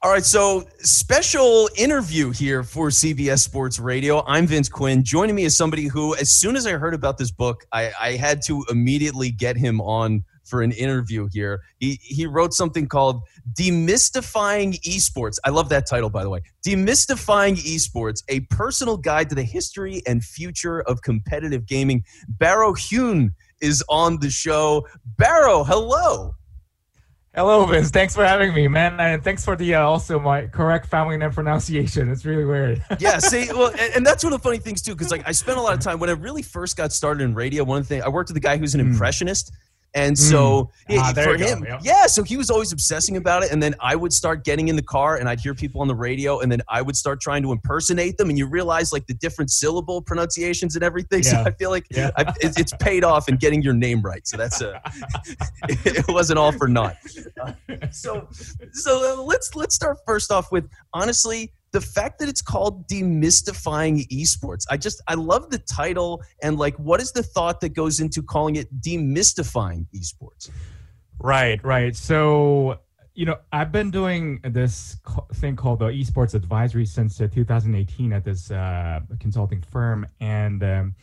All right, so special interview here for CBS Sports Radio. I'm Vince Quinn. Joining me is somebody who, as soon as I heard about this book, I, I had to immediately get him on for an interview here. He he wrote something called Demystifying Esports. I love that title, by the way. Demystifying Esports: A Personal Guide to the History and Future of Competitive Gaming. Baro Hyun is on the show. Baro, hello. Hello, Vince. Thanks for having me, man, and thanks for the uh, also my correct family name pronunciation. It's really weird. yeah, see, well, and, and, that's one of the funny things too, because like I spent a lot of time when I really first got started in radio. One thing I worked with a guy who's an mm. impressionist, and so mm. ah, for him, yep. yeah, so he was always obsessing about it. And then I would start getting in the car and I'd hear people on the radio, and then I would start trying to impersonate them. And you realize like the different syllable pronunciations and everything. Yeah. So I feel like yeah. it's paid off in getting your name right. So that's a, it wasn't all for naught. so so uh, let's let's start first off with honestly the fact that it's called demystifying esports i just i love the title and like what is the thought that goes into calling it demystifying esports? Right right. So you know i've been doing this thing called the esports advisory since uh, 2018 at this uh, consulting firm. And um,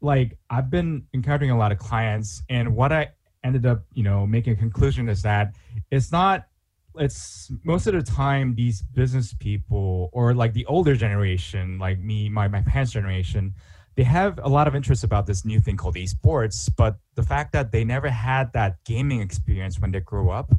like i've been encountering a lot of clients. And what i ended up you know making a conclusion is that it's not it's most of the time these business people or like the older generation like me my, my parents generation they have a lot of interest about this new thing called esports but the fact that they never had that gaming experience when they grew up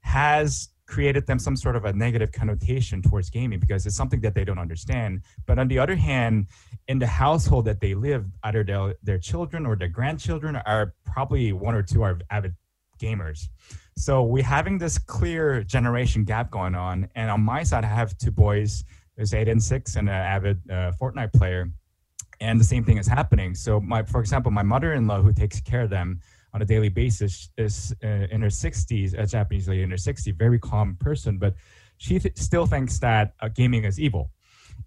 has created them some sort of a negative connotation towards gaming because it's something that they don't understand. But on the other hand in the household that they live either their, their children or their grandchildren are probably one or two are avid gamers so we're having this clear generation gap going on. And on my side, I have two boys, there's eight and six, and an avid uh, Fortnite player. And the same thing is happening. So, my, for example, my mother-in-law, who takes care of them on a daily basis, is uh, in her 60s, a Japanese lady in her 60s, very calm person, but she th- still thinks that uh, gaming is evil.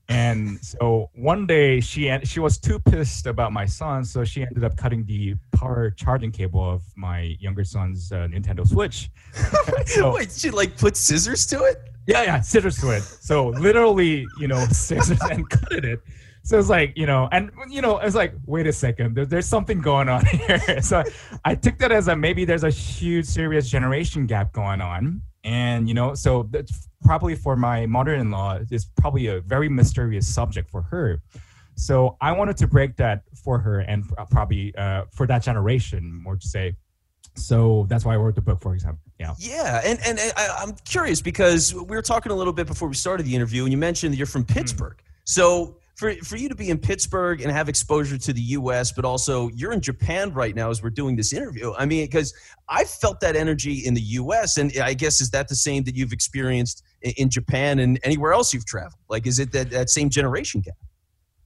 And so one day she she was too pissed about my son, so she ended up cutting the power charging cable of my younger son's uh, Nintendo Switch. so, Wait, she like put scissors to it? Yeah, yeah, scissors to it. So literally, you know, scissors and cut it. So it's like, you know, and you know, it's like, wait a second, there, there's something going on here. so I took that as a maybe there's a huge serious generation gap going on and you know so that's probably for my mother-in-law it's probably a very mysterious subject for her so i wanted to break that for her and probably uh, for that generation more to say so that's why i wrote the book for example yeah yeah and and I, am curious because we were talking a little bit before we started the interview and you mentioned that you're from hmm. pittsburgh mm. so for, for you to be in Pittsburgh and have exposure to the U.S., but also you're in Japan right now as we're doing this interview. I mean, because I felt that energy in the U.S., and I guess is that the same that you've experienced in Japan and anywhere else you've traveled? Like, is it that, that same generation gap?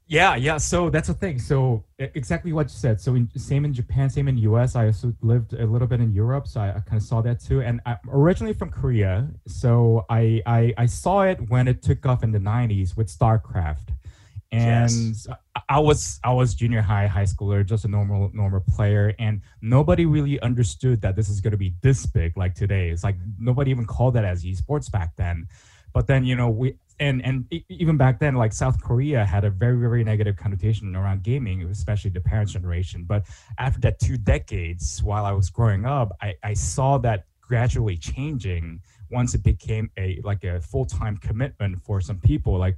Yeah, yeah. So that's the thing. So exactly what you said. So in, same in Japan, same in US. I also lived a little bit in Europe, so I, I kind of saw that too. And I'm originally from Korea, so I, I I saw it when it took off in the '90s with StarCraft and yes. I was I was junior high, high schooler, just a normal normal player, and nobody really understood that this is going to be this big like today. It's like nobody even called that as esports back then. But then you know we and and even back then, like South Korea had a very very negative connotation around gaming, especially the parents' generation. But after that two decades, while I was growing up, I, I saw that gradually changing once it became a like a full-time commitment for some people like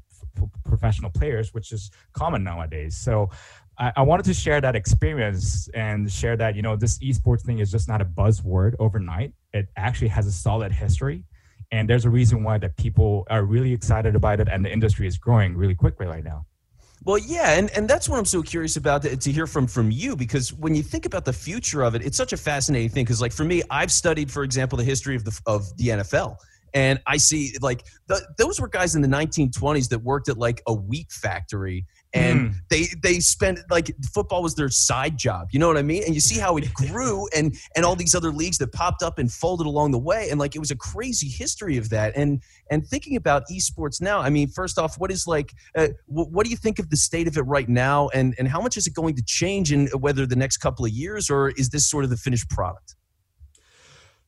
professional players, which is common nowadays. So I, I, wanted to share that experience and share that, you know, this esports thing is just not a buzzword overnight. It actually has a solid history. And there's a reason why that people are really excited about it and the industry is growing really quickly right now. Well, yeah, and, and that's what I'm so curious about to, to, hear from from you because when you think about the future of it, it's such a fascinating thing. Because like for me, I've studied, for example, the history of the of the NFL, and I see like the, those were guys in the 1920s that worked at like a wheat factory. And mm. they they spent like football was their side job you know what i mean? And you see how it grew and and all these other leagues that popped up and folded along the way. And like it was a crazy history of that. And and thinking about esports now i mean first off what is like uh, what, what do you think of the state of it right now? And and how much is it going to change in whether the next couple of years or is this sort of the finished product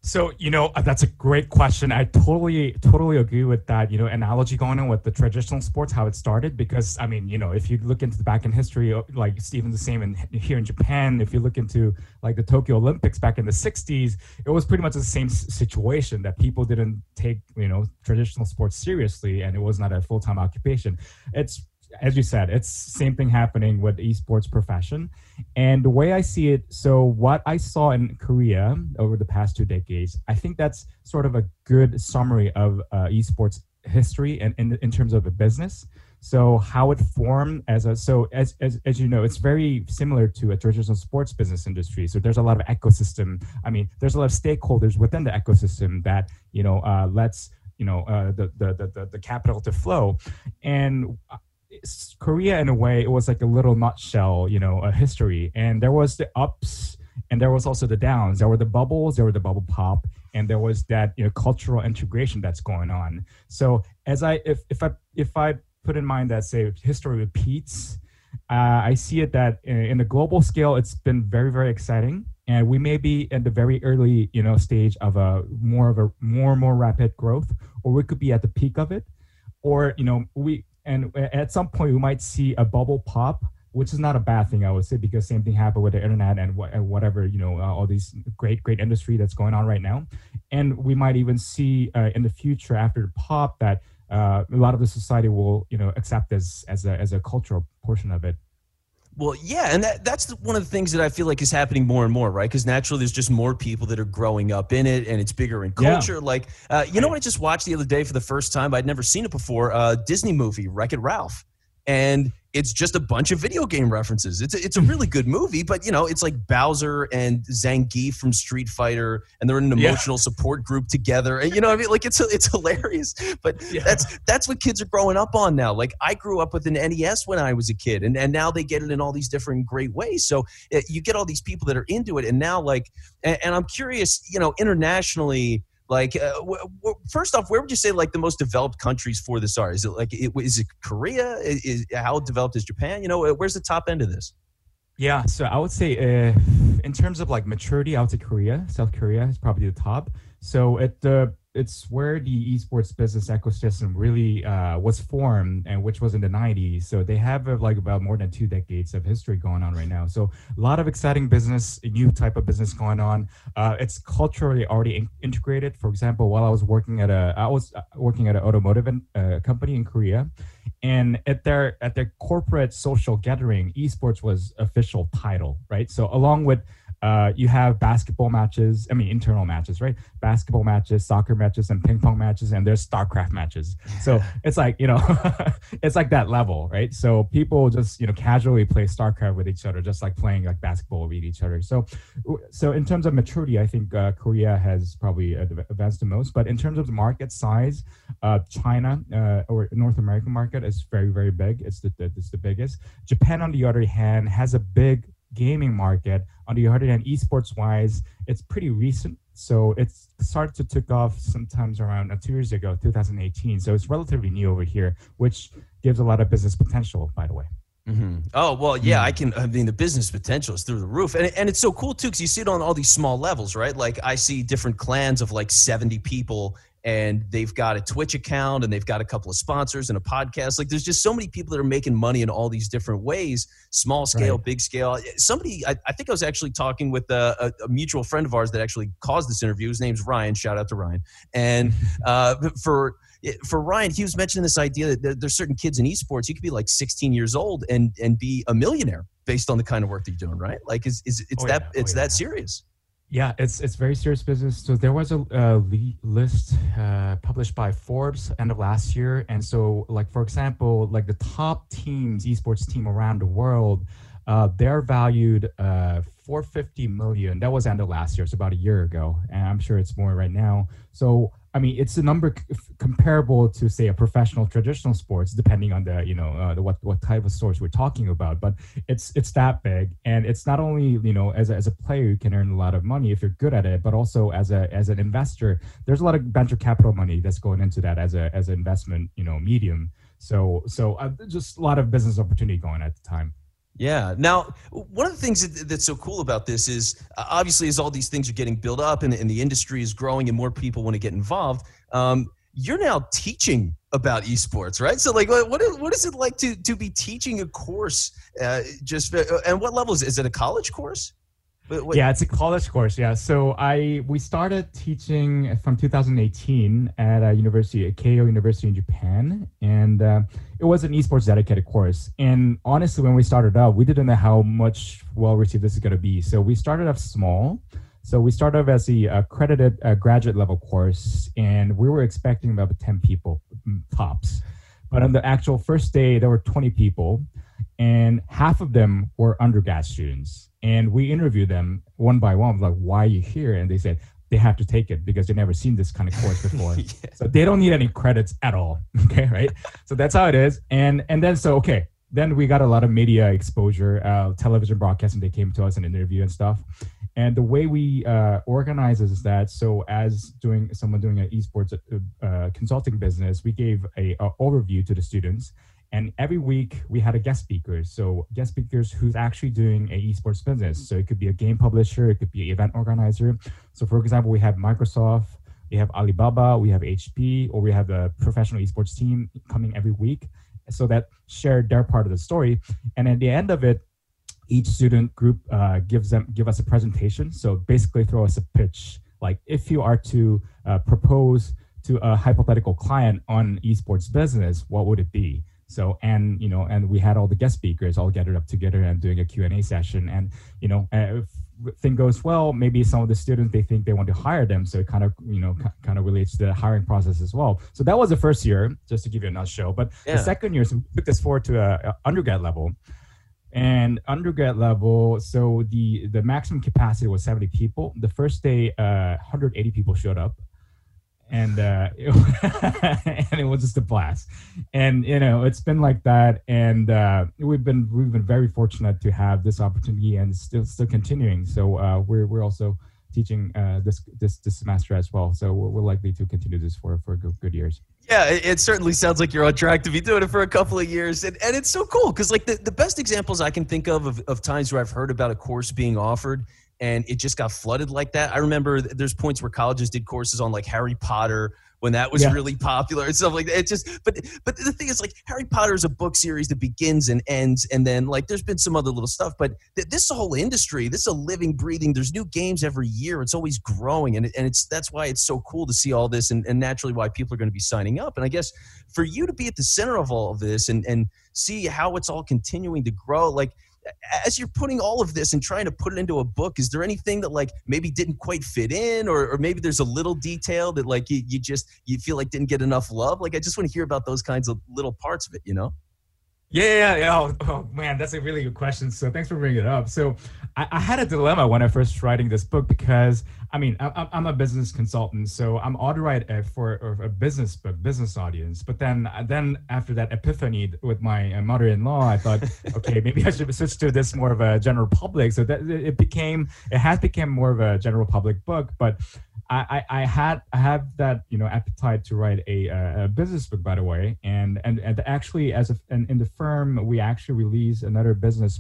So, you know, uh, that's a great question. I totally, totally agree with that, you know, analogy going on with the traditional sports, how it started. Because, I mean, you know, if you look into the back in history, uh, like Stephen, the same in here in Japan, if you look into like the Tokyo Olympics back in the 60s, it was pretty much the same situation that people didn't take, you know, traditional sports seriously and it was not a full time occupation. It's as you said, it's same thing happening with esports profession. And the way I see it, so what I saw in Korea over the past two decades, I think that's sort of a good summary of uh, esports history and in, in terms of the business. So how it formed as a so as, as as you know, it's very similar to a traditional sports business industry. So there's a lot of ecosystem. I mean, there's a lot of stakeholders within the ecosystem that you know uh, lets you know uh, the, the the the capital to flow and Korea in a way it was like a little nutshell, you know, a history. And there was the ups and there was also the downs. There were the bubbles, there were the bubble pop, and there was that you know cultural integration that's going on. So as I if if I if I put in mind that say history repeats, uh, I see it that in, in the global scale it's been very very exciting, and we may be at the very early you know stage of a more of a more and more rapid growth, or we could be at the peak of it, or you know we and at some point we might see a bubble pop which is not a bad thing i would say because same thing happened with the internet and, wh- and whatever you know uh, all these great great industry that's going on right now. And we might even see uh, in the future after the pop that uh, a lot of the society will you know accept as as a, as a cultural portion of it well, yeah, and that, that's one of the things that I feel like is happening more and more, right? Because naturally, there's just more people that are growing up in it, and it's bigger in culture. Yeah. Like, uh, you know what I just watched the other day for the first time? I'd never seen it before. Uh, Disney movie, Wreck It Ralph, and it's just a bunch of video game references. It's a, it's a really good movie, but you know, it's like Bowser and Zangief from Street Fighter, and they're in an emotional yeah. support group together. And you know, I mean, like it's it's hilarious. But yeah. that's that's what kids are growing up on now. Like I grew up with an NES when I was a kid, and and now they get it in all these different great ways. So eh, you get all these people that are into it, and now like, and, and I'm curious, you know, internationally like, uh, first off, where would you say like the most developed countries for this are? Is it like it, is it Korea? Is, is, how developed is Japan? You know, uh, where's the top end of this? Yeah, so I would say uh, in terms of like maturity, I would say Korea, South Korea is probably the top. So at the it's where the esports business ecosystem really uh, was formed, and which was in the '90s. So they have uh, like about more than two decades of history going on right now. So a lot of exciting business, a new type of business going on. Uh, it's culturally already in- integrated. For example, while I was working at a, I was uh, working at an automotive in, uh, company in Korea, and at their at their corporate social gathering, esports was official title, right? So along with uh, you have basketball matches, I mean, internal matches, right? Basketball matches, soccer matches, and ping pong matches, and there's StarCraft matches. So it's like, you know, it's like that level, right? So people just, you know, casually play StarCraft with each other, just like playing like basketball with each other. So, so in terms of maturity, I think uh, Korea has probably advanced the most. But in terms of the market size, uh, China uh, or North American market is very, very big. It's the, it's the biggest. Japan, on the other hand, has a big gaming market. On the other hand, esports wise, it's pretty recent. So it's started to take off sometimes around uh, two years ago, 2018. So it's relatively new over here, which gives a lot of business potential, by the way. Mm-hmm. Oh well, yeah. I can. I mean, the business potential is through the roof, and and it's so cool too because you see it on all these small levels, right? Like I see different clans of like seventy people and they've got a Twitch account and they've got a couple of sponsors and a podcast. Like there's just so many people that are making money in all these different ways, small scale, right. big scale. Somebody, I, I, think I was actually talking with a, a, mutual friend of ours that actually caused this interview. His name's Ryan. Shout out to Ryan. And uh, for for Ryan, he was mentioning this idea that there's certain kids in esports. You could be like 16 years old and and be a millionaire based on the kind of work that you're doing, right? Like, is, is it's oh, that yeah. it's oh, yeah. that serious? Yeah, it's it's very serious business. So there was a, a list uh, published by Forbes end of last year, and so like for example, like the top teams, esports team around the world, uh, they're valued uh, 450 million. That was end of last year, so about a year ago, and I'm sure it's more right now. So I mean, it's a number c- comparable to say a professional traditional sports, depending on the you know uh, the, what what type of sports we're talking about. But it's it's that big, and it's not only you know as a, as a player you can earn a lot of money if you're good at it, but also as a as an investor, there's a lot of venture capital money that's going into that as a as an investment you know medium. So so uh, just a lot of business opportunity going at the time. Yeah. Now, one of the things that, that's so cool about this is uh, obviously, as all these things are getting built up and, and, the industry is growing and more people want to get involved, um, you're now teaching about esports, right? So, like, what is, what is it like to to be teaching a course? Uh, just uh, and what level is it? Is it a college course? Yeah, it's a college course. Yeah, so I we started teaching from 2018 at a university, at Keio University in Japan, and uh, it was an esports dedicated course. And honestly, when we started out, we didn't know how much well received this is going to be. So we started off small. So we started off as the accredited uh, graduate level course, and we were expecting about 10 people mm, tops. But on the actual first day, there were 20 people, and half of them were undergrad students and we interviewed them one by one, like, why are you here? And they said they have to take it because they've never seen this kind of course before. yeah. So they don't need any credits at all. Okay, right? so that's how it is. And and then so okay, then we got a lot of media exposure, uh, television broadcasting. They came to us and interview and stuff. And the way we uh, organize is that so as doing someone doing an esports uh, uh consulting business, we gave a, a overview to the students and every week we had a guest speaker. So guest speakers who's actually doing a esports business. So it could be a game publisher, it could be an event organizer. So for example, we have Microsoft, we have Alibaba, we have HP, or we have a professional esports team coming every week. So that share their part of the story. And at the end of it, each student group uh, gives them give us a presentation. So basically, throw us a pitch. Like if you are to uh, propose to a hypothetical client on esports business, what would it be? So and you know and we had all the guest speakers all gathered up together and doing a Q&A session. And you know uh, if thing goes well maybe some of the students they think they want to hire them. So it kind of you know kind of relates to the hiring process as well. So that was the first year just to give you a nutshell. But yeah. the second year so we took this forward to a, a undergrad level. And undergrad level so the the maximum capacity was 70 people. The first day uh, 180 people showed up and uh, it, and it was just a blast. And you know, it's been like that, and uh, we've been we've been very fortunate to have this opportunity, and still still continuing. So uh, we're we're also teaching uh, this this this semester as well. So we're, we're likely to continue this for for good, good years. Yeah, it, it, certainly sounds like you're on track to be doing it for a couple of years, and and it's so cool because like the, the best examples I can think of, of of times where I've heard about a course being offered and it just got flooded like that. I remember there's points where colleges did courses on like Harry Potter when that was yeah. really popular and stuff like that. It just, but but the thing is, like Harry Potter is a book series that begins and ends, and then like there's been some other little stuff, but th- this whole industry. This is a living, breathing. There's new games every year. It's always growing, and it, and it's that's why it's so cool to see all this, and, and naturally why people are going to be signing up. And I guess for you to be at the center of all of this and and see how it's all continuing to grow, like as you're putting all of this and trying to put it into a book is there anything that like maybe didn't quite fit in or, or maybe there's a little detail that like you, you just you feel like didn't get enough love like i just want to hear about those kinds of little parts of it you know yeah, yeah, Oh, oh, man, that's a really good question. So thanks for bringing it up. So I, I had a dilemma when I first writing this book because I mean I, am a business consultant, so I'm authorized for a business book, business audience. But then then after that epiphany with my uh, mother-in-law, I thought, okay, maybe I should switch to this more of a general public. So that it became it has become more of a general public book, but I, I, had I have that you know appetite to write a, a business book by the way and and, and actually as a, and in the firm we actually release another business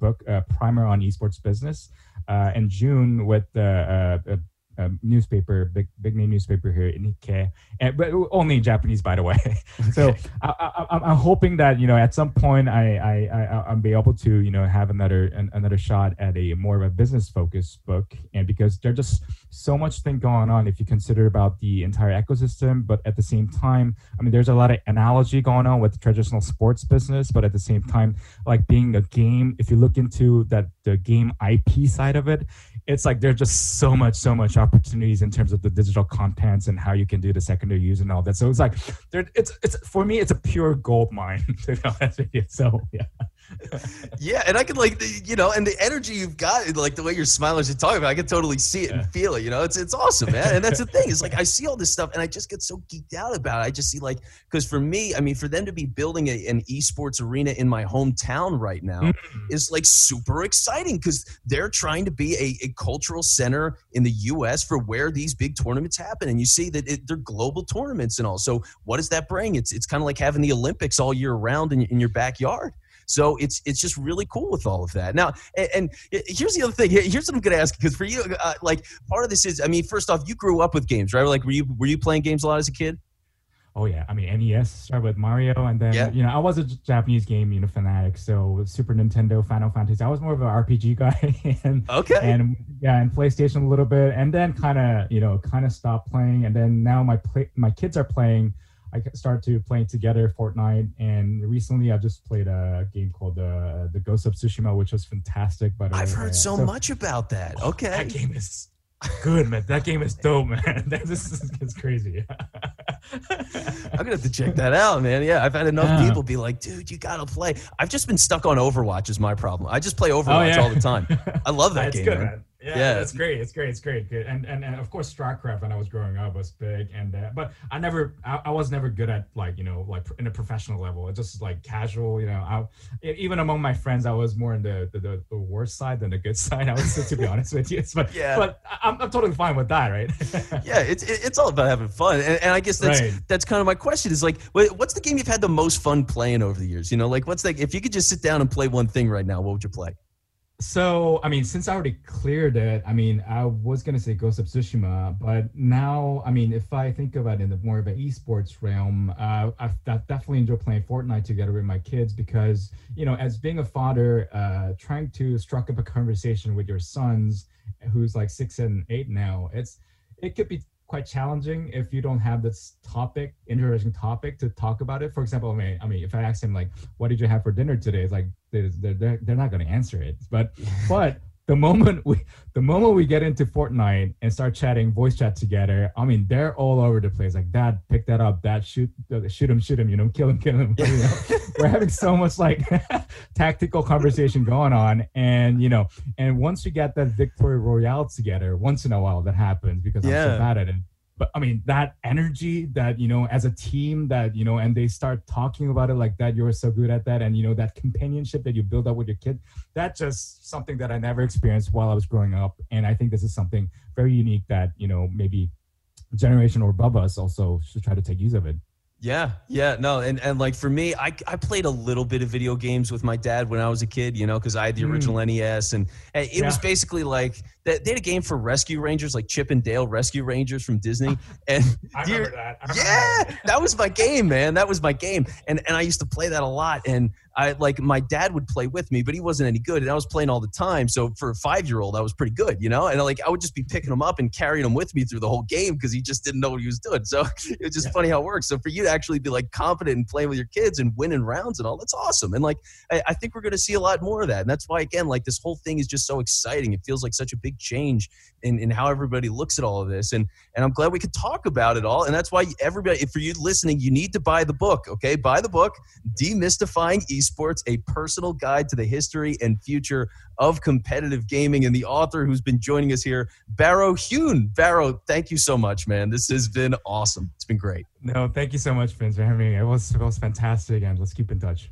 book uh, primer on esports business uh, in June with uh, a newspaper, big big name newspaper here in Nikkei, and, but only in Japanese, by the way. so I, am hoping that you know at some point I I, I will be able to you know have another an, another shot at a more of a business focused book, and because there's just so much thing going on if you consider about the entire ecosystem, but at the same time, I mean there's a lot of analogy going on with the traditional sports business, but at the same time, like being a game, if you look into that the game IP side of it, it's like there's just so much so much opportunities in terms of the digital contents and how you can do the secondary use and all that. So it's like there it's it's for me it's a pure gold mine so yeah yeah, and I can like the, you know, and the energy you've got, like the way you're smiling as you're talking about, I can totally see it yeah. and feel it. You know, it's it's awesome, man. And that's the thing. It's like I see all this stuff, and I just get so geeked out about it. I just see like because for me, I mean, for them to be building a, an esports arena in my hometown right now mm-hmm. is like super exciting because they're trying to be a, a, cultural center in the U.S. for where these big tournaments happen, and you see that it, they're global tournaments and all. So what does that bring? It's it's kind of like having the Olympics all year round in, in your backyard. So it's it's just really cool with all of that. Now, and, and here's the other thing. Here's what I'm going to ask because for you, uh, like part of this is, I mean, first off, you grew up with games, right? Like, were you were you playing games a lot as a kid? Oh yeah, I mean NES started with Mario, and then yeah. you know I was a Japanese game you know fanatic, so Super Nintendo, Final Fantasy. I was more of an RPG guy, and okay, and yeah, and PlayStation a little bit, and then kind of you know kind of stopped playing, and then now my play my kids are playing. I started to playing together Fortnite, and recently I just played a game called uh, the Ghost of Tsushima, which was fantastic. But I've heard so, so, much about that. Okay, that game is good, man. That game is dope, man. this is it's crazy. I'm gonna have to check that out, man. Yeah, I've had enough yeah. people be like, "Dude, you gotta play." I've just been stuck on Overwatch. Is my problem. I just play Overwatch oh, yeah. all the time. I love that game. Good, man. man. Yeah, yeah, it's great. It's great. It's great. Good. And, and and of course, StarCraft when I was growing up was big. And uh, but I never, I, I, was never good at like you know like in a professional level. It's just like casual. You know, I even among my friends, I was more in the the, the, the worst side than the good side. I was to be honest with you. But yeah, but I'm, I'm totally fine with that, right? yeah, it's it's all about having fun. And, and I guess that's right. that's kind of my question. Is like, what's the game you've had the most fun playing over the years? You know, like what's like if you could just sit down and play one thing right now, what would you play? So, I mean, since I already cleared it, I mean, I was gonna say Ghost of Tsushima, but now, I mean, if I think about it in the more of an esports realm, uh, I've, I've, definitely enjoyed playing Fortnite together with my kids because, you know, as being a father, uh, trying to struck up a conversation with your sons, who's like six and eight now, it's it could be quite challenging if you don't have this topic, interesting topic to talk about it. For example, I mean, I mean, if I ask him like, "What did you have for dinner today?" It's like they're they're, they're not going to answer it. But but the moment we the moment we get into Fortnite and start chatting, voice chat together, I mean, they're all over the place. Like, Dad, pick that up. Dad, shoot, shoot him, shoot him. You know, kill him, kill him. You know? We're having so much like tactical conversation going on, and you know, and once you get that victory royale together, once in a while that happens because yeah. I'm so bad at it but I mean that energy that you know as a team that you know and they start talking about it like that you're so good at that and you know that companionship that you build up with your kid that's just something that I never experienced while I was growing up and I think this is something very unique that you know maybe generation or above us also should try to take use of it. Yeah, yeah, no, and and like for me, I I played a little bit of video games with my dad when I was a kid, you know, because I had the mm. original mm. NES, and, and it yeah. was basically like they, they had a game for Rescue Rangers, like Chip and Dale Rescue Rangers from Disney, and I remember that. I remember yeah, that. that was my game, man. That was my game, and and I used to play that a lot, and I like my dad would play with me, but he wasn't any good, and I was playing all the time. So for a five year old, I was pretty good, you know. And like I would just be picking him up and carrying him with me through the whole game because he just didn't know what he was doing. So it was just yeah. funny how it works. So for you to actually be like confident and playing with your kids and winning rounds and all, that's awesome. And like I, I think we're going to see a lot more of that, and that's why again, like this whole thing is just so exciting. It feels like such a big change in, in how everybody looks at all of this, and and I'm glad we could talk about it all. And that's why everybody, for you listening, you need to buy the book. Okay, buy the book, demystifying esports, a personal guide to the history and future of competitive gaming. And the author who's been joining us here, Baro Hyun. Baro, thank you so much, man. This has been awesome. It's been great. No, thank you so much, Vince, for having me. It was, it was fantastic. And let's keep in touch.